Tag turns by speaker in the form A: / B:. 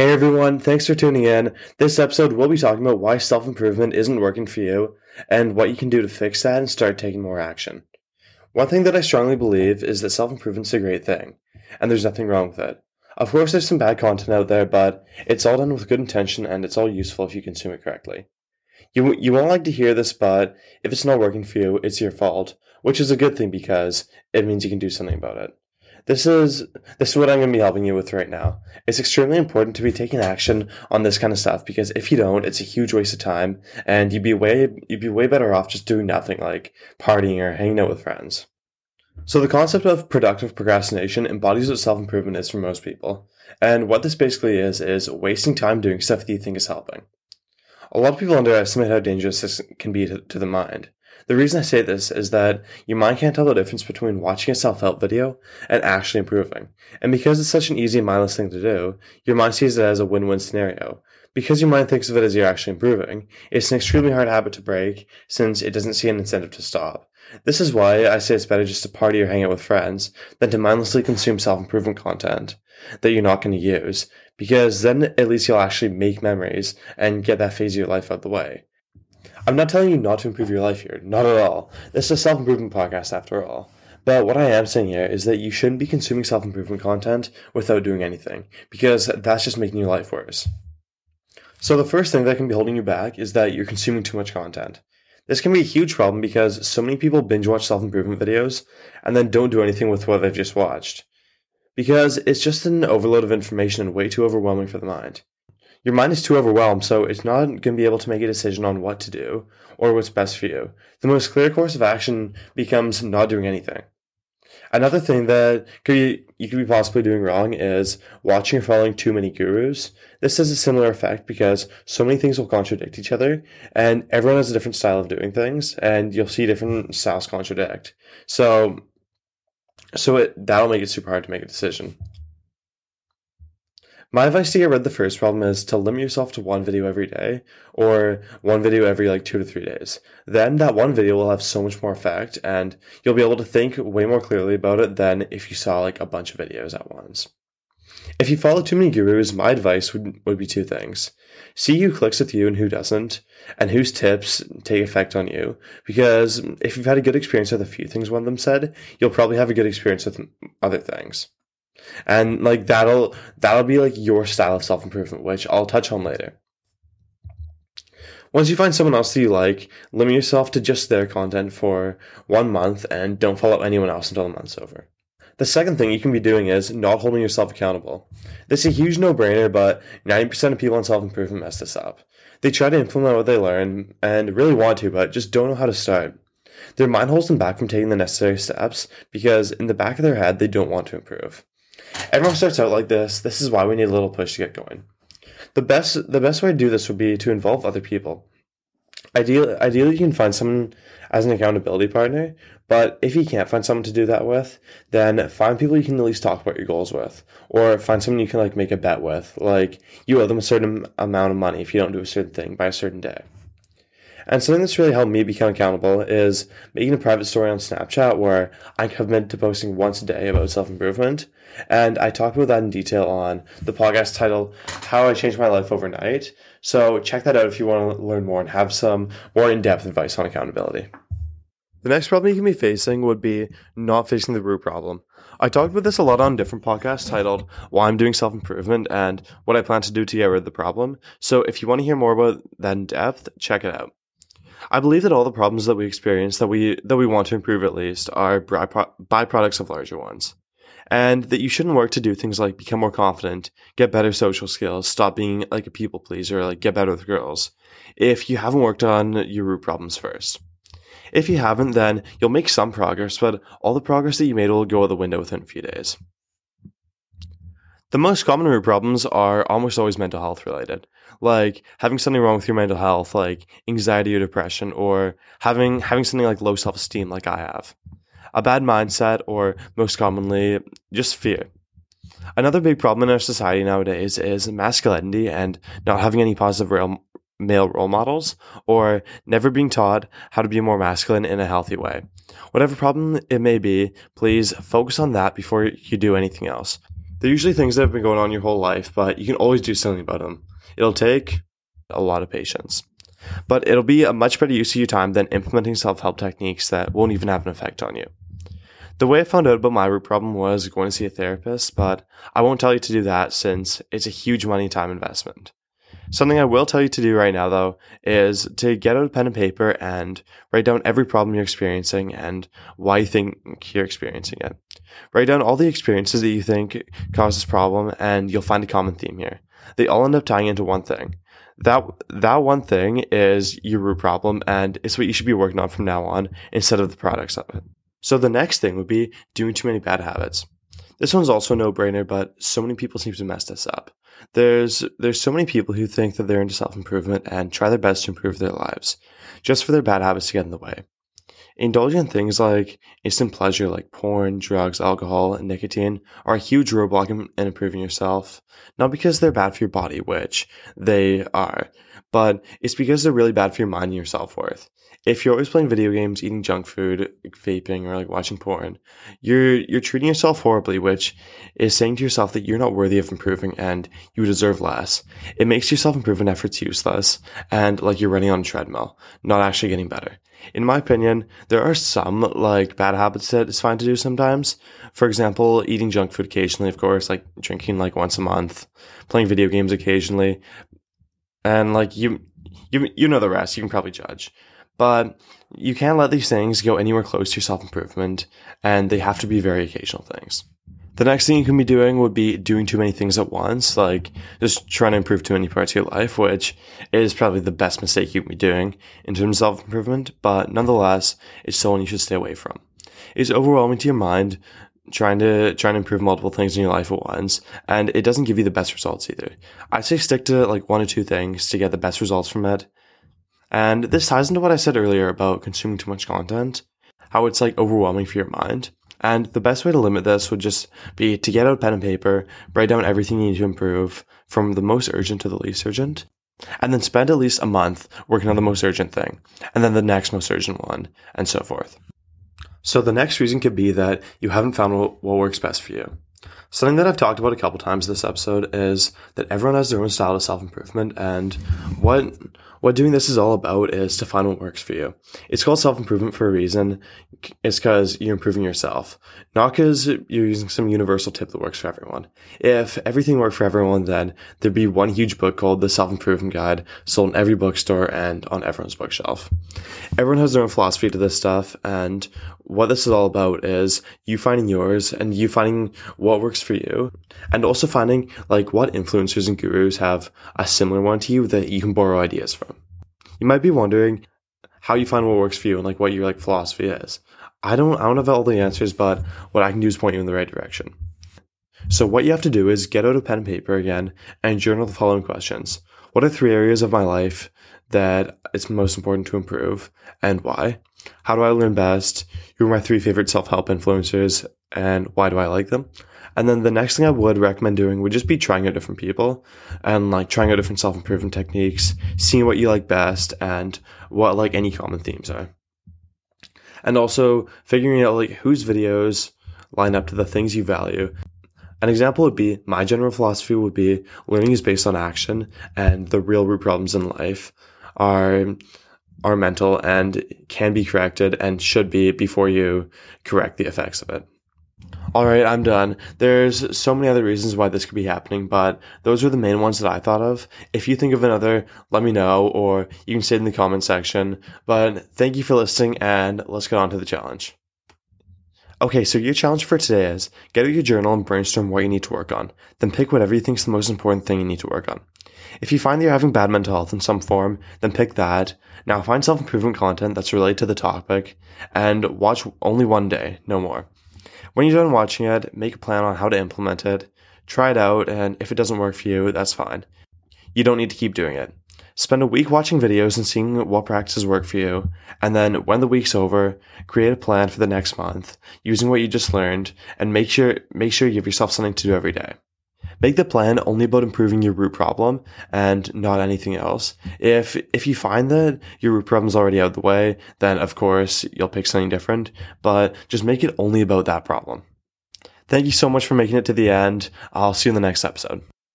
A: Hey everyone, thanks for tuning in. This episode we'll be talking about why self improvement isn't working for you and what you can do to fix that and start taking more action. One thing that I strongly believe is that self improvement is a great thing, and there's nothing wrong with it. Of course, there's some bad content out there, but it's all done with good intention and it's all useful if you consume it correctly. You, you won't like to hear this, but if it's not working for you, it's your fault, which is a good thing because it means you can do something about it. This is this is what I'm going to be helping you with right now. It's extremely important to be taking action on this kind of stuff because if you don't, it's a huge waste of time, and you'd be way you'd be way better off just doing nothing like partying or hanging out with friends. So the concept of productive procrastination embodies what self improvement is for most people, and what this basically is is wasting time doing stuff that you think is helping. A lot of people underestimate how dangerous this can be to, to the mind. The reason I say this is that your mind can't tell the difference between watching a self help video and actually improving. And because it's such an easy and mindless thing to do, your mind sees it as a win win scenario. Because your mind thinks of it as you're actually improving, it's an extremely hard habit to break since it doesn't see an incentive to stop. This is why I say it's better just to party or hang out with friends than to mindlessly consume self improvement content that you're not going to use, because then at least you'll actually make memories and get that phase of your life out of the way. I'm not telling you not to improve your life here, not at all. This is a self improvement podcast after all. But what I am saying here is that you shouldn't be consuming self improvement content without doing anything, because that's just making your life worse. So, the first thing that can be holding you back is that you're consuming too much content. This can be a huge problem because so many people binge watch self improvement videos and then don't do anything with what they've just watched. Because it's just an overload of information and way too overwhelming for the mind your mind is too overwhelmed, so it's not going to be able to make a decision on what to do or what's best for you. The most clear course of action becomes not doing anything. Another thing that could be, you could be possibly doing wrong is watching or following too many gurus. This has a similar effect because so many things will contradict each other, and everyone has a different style of doing things, and you'll see different styles contradict. So, so it that'll make it super hard to make a decision. My advice to get rid of the first problem is to limit yourself to one video every day or one video every like two to three days. Then that one video will have so much more effect and you'll be able to think way more clearly about it than if you saw like a bunch of videos at once. If you follow too many gurus, my advice would, would be two things. See who clicks with you and who doesn't, and whose tips take effect on you. Because if you've had a good experience with a few things one of them said, you'll probably have a good experience with other things and like that'll that'll be like your style of self-improvement which i'll touch on later. Once you find someone else that you like limit yourself to just their content for one month and don't follow anyone else until the month's over. The second thing you can be doing is not holding yourself accountable. This is a huge no-brainer but 90% of people in self-improvement mess this up. They try to implement what they learn and really want to but just don't know how to start. Their mind holds them back from taking the necessary steps because in the back of their head they don't want to improve Everyone starts out like this. This is why we need a little push to get going. The best the best way to do this would be to involve other people. Ideally, ideally, you can find someone as an accountability partner, but if you can't find someone to do that with, then find people you can at least talk about your goals with, or find someone you can like make a bet with. Like you owe them a certain amount of money if you don't do a certain thing by a certain day. And something that's really helped me become accountable is making a private story on Snapchat where I commit to posting once a day about self improvement. And I talk about that in detail on the podcast title, How I Changed My Life Overnight. So check that out if you want to learn more and have some more in depth advice on accountability. The next problem you can be facing would be not facing the root problem. I talked about this a lot on different podcasts titled Why I'm Doing Self Improvement and What I Plan to Do to Get Rid of the Problem. So if you want to hear more about that in depth, check it out. I believe that all the problems that we experience that we that we want to improve at least are byproducts of larger ones. And that you shouldn't work to do things like become more confident, get better social skills, stop being like a people pleaser, like get better with girls, if you haven't worked on your root problems first. If you haven't, then you'll make some progress, but all the progress that you made will go out the window within a few days. The most common root problems are almost always mental health related, like having something wrong with your mental health, like anxiety or depression, or having having something like low self esteem, like I have, a bad mindset, or most commonly just fear. Another big problem in our society nowadays is masculinity and not having any positive real, male role models, or never being taught how to be more masculine in a healthy way. Whatever problem it may be, please focus on that before you do anything else They're usually things that have been going on your whole life, but you can always do something about them. It'll take a lot of patience. But it'll be a much better use of your time than implementing self help techniques that won't even have an effect on you. The way I found out about my root problem was going to see a therapist, but I won't tell you to do that since it's a huge money time investment. Something I will tell you to do right now, though, is to get out a pen and paper and write down every problem you're experiencing and why you think you're experiencing it. Write down all the experiences that you think cause this problem, and you'll find a common theme here. They all end up tying into one thing. That that one thing is your root problem, and it's what you should be working on from now on instead of the products of it. So the next thing would be doing too many bad habits. This one's also a no-brainer, but so many people seem to mess this up. There's there's so many people who think that they're into self-improvement and try their best to improve their lives, just for their bad habits to get in the way. Indulging in things like instant pleasure like porn, drugs, alcohol, and nicotine are a huge roadblock in, in improving yourself. Not because they're bad for your body, which they are, but it's because they're really bad for your mind and your self-worth if you're always playing video games, eating junk food, vaping, or like watching porn, you're you're treating yourself horribly, which is saying to yourself that you're not worthy of improving and you deserve less. It makes your self improvement efforts useless and like you're running on a treadmill, not actually getting better. In my opinion, there are some like bad habits that it's fine to do sometimes. For example, eating junk food occasionally, of course, like drinking like once a month, playing video games occasionally, and like you you you know the rest. You can probably judge. But you can't let these things go anywhere close to your self improvement, and they have to be very occasional things. The next thing you can be doing would be doing too many things at once, like just trying to improve too many parts of your life, which is probably the best mistake you can be doing in terms of self improvement, but nonetheless, it's someone you should stay away from. It's overwhelming to your mind trying to trying to improve multiple things in your life at once and it doesn't give you the best results either i say stick to like one or two things to get the best results from it and this ties into what I said earlier about consuming too much content, how it's like overwhelming for your mind. And the best way to limit this would just be to get out pen and paper, write down everything you need to improve from the most urgent to the least urgent, and then spend at least a month working on the most urgent thing, and then the next most urgent one, and so forth. So the next reason could be that you haven't found what, works best for you. Something that I've talked about a couple times this episode is that everyone has their own style of self improvement, and what what doing this is all about is to find what works for you. It's called self improvement for a reason. It's because you're improving yourself, not because you're using some universal tip that works for everyone. If everything worked for everyone, then there'd be one huge book called the Self Improvement Guide sold in every bookstore and on everyone's bookshelf. Everyone has their own philosophy to this stuff, and what this is all about is you finding yours and you finding what works for you, and also finding like what influencers and gurus have a similar one to you that you can borrow ideas from. You might be wondering how you find what works for you and like what your like philosophy is. I don't I don't have all the answers, but what I can do is point you in the right direction. So what you have to do is get out a pen and paper again and journal the following questions. What are three areas of my life that it's most important to improve and why? How do I learn best? Who are my three favorite self-help influencers and why do I like them? And then the next thing I would recommend doing would just be trying out different people and like trying out different self improvement techniques, seeing what you like best and what like any common themes are. And also figuring out like whose videos line up to the things you value. An example would be my general philosophy would be learning is based on action and the real root problems in life are are mental and can be corrected and should be before you correct the effects of it. All right, I'm done. There's so many other reasons why this could be happening, but those are the main ones that I thought of. If you think of another, let me know, or you can say it in the comment section. But thank you for listening, and let's get on to the challenge. Okay, so your challenge for today is get out your journal and brainstorm what you need to work on. Then pick whatever you think is the most important thing you need to work on. If you find that you're having bad mental health in some form, then pick that. Now find self improvement content that's related to the topic and watch only one day, no more. When you're done watching it, make a plan on how to implement it, try it out, and if it doesn't work for you, that's fine. You don't need to keep doing it. Spend a week watching videos and seeing what practices work for you, and then when the week's over, create a plan for the next month using what you just learned, and make sure make sure you give yourself something to do every day. Make the plan only about improving your root problem and not anything else. If if you find that your root problem is already out of the way, then of course you'll pick something different, but just make it only about that problem. Thank you so much for making it to the end. I'll see you in the next episode.